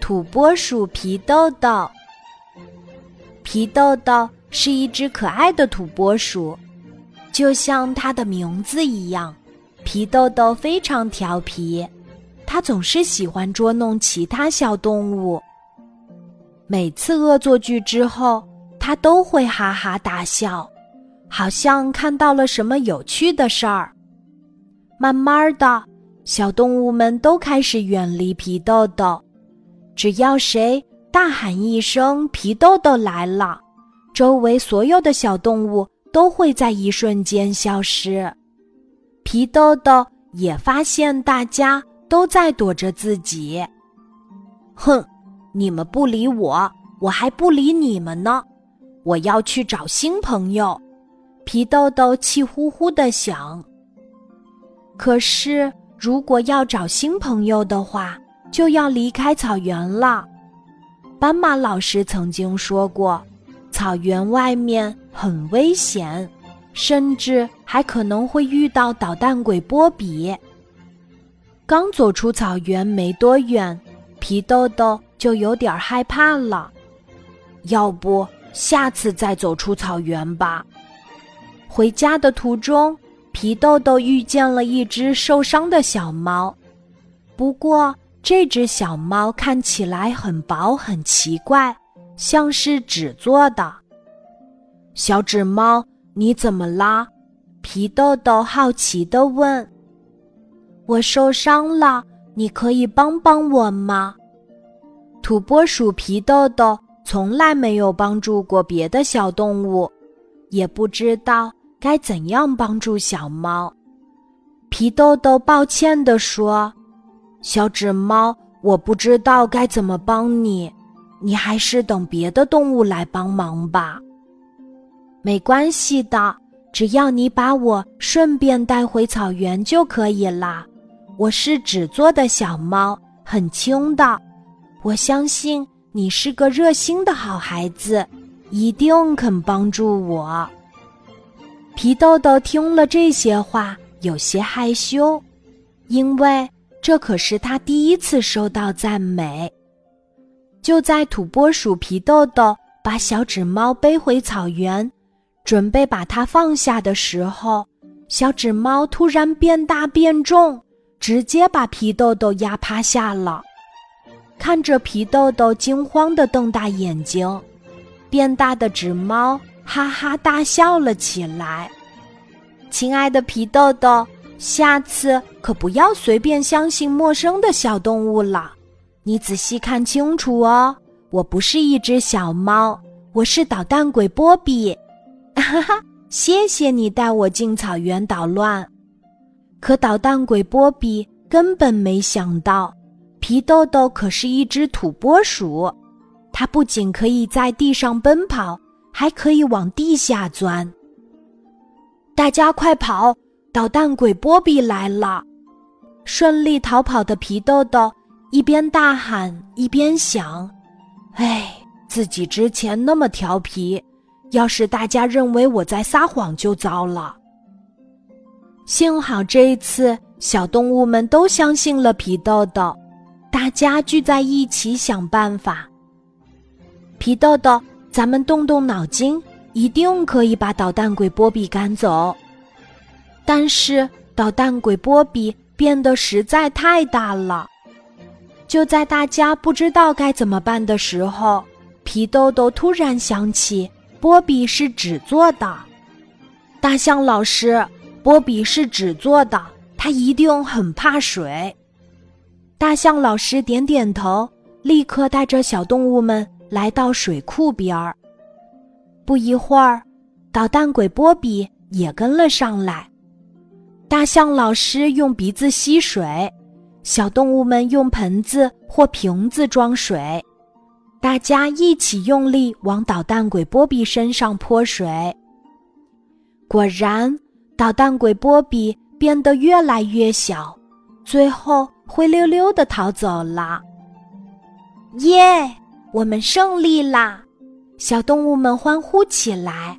土拨鼠皮豆豆。皮豆豆是一只可爱的土拨鼠，就像它的名字一样，皮豆豆非常调皮，它总是喜欢捉弄其他小动物。每次恶作剧之后，它都会哈哈大笑，好像看到了什么有趣的事儿。慢慢的，小动物们都开始远离皮豆豆。只要谁大喊一声“皮豆豆来了”，周围所有的小动物都会在一瞬间消失。皮豆豆也发现大家都在躲着自己。哼，你们不理我，我还不理你们呢。我要去找新朋友。皮豆豆气呼呼地想。可是，如果要找新朋友的话，就要离开草原了。斑马老师曾经说过，草原外面很危险，甚至还可能会遇到捣蛋鬼波比。刚走出草原没多远，皮豆豆就有点害怕了。要不下次再走出草原吧。回家的途中。皮豆豆遇见了一只受伤的小猫，不过这只小猫看起来很薄，很奇怪，像是纸做的。小纸猫，你怎么啦？皮豆豆好奇地问。我受伤了，你可以帮帮我吗？土拨鼠皮豆豆从来没有帮助过别的小动物，也不知道。该怎样帮助小猫？皮豆豆抱歉地说：“小纸猫，我不知道该怎么帮你，你还是等别的动物来帮忙吧。”没关系的，只要你把我顺便带回草原就可以啦。我是纸做的小猫，很轻的。我相信你是个热心的好孩子，一定肯帮助我。皮豆豆听了这些话，有些害羞，因为这可是他第一次收到赞美。就在土拨鼠皮豆豆把小纸猫背回草原，准备把它放下的时候，小纸猫突然变大变重，直接把皮豆豆压趴下了。看着皮豆豆惊慌的瞪大眼睛，变大的纸猫。哈哈大笑了起来，亲爱的皮豆豆，下次可不要随便相信陌生的小动物了。你仔细看清楚哦，我不是一只小猫，我是捣蛋鬼波比。哈哈，谢谢你带我进草原捣乱。可捣蛋鬼波比根本没想到，皮豆豆可是一只土拨鼠，它不仅可以在地上奔跑。还可以往地下钻。大家快跑！捣蛋鬼波比来了！顺利逃跑的皮豆豆一边大喊一边想：“哎，自己之前那么调皮，要是大家认为我在撒谎就糟了。”幸好这一次小动物们都相信了皮豆豆，大家聚在一起想办法。皮豆豆。咱们动动脑筋，一定可以把捣蛋鬼波比赶走。但是捣蛋鬼波比变得实在太大了。就在大家不知道该怎么办的时候，皮豆豆突然想起，波比是纸做的。大象老师，波比是纸做的，他一定很怕水。大象老师点点头，立刻带着小动物们。来到水库边儿，不一会儿，捣蛋鬼波比也跟了上来。大象老师用鼻子吸水，小动物们用盆子或瓶子装水，大家一起用力往捣蛋鬼波比身上泼水。果然，捣蛋鬼波比变得越来越小，最后灰溜溜的逃走了。耶！我们胜利啦！小动物们欢呼起来。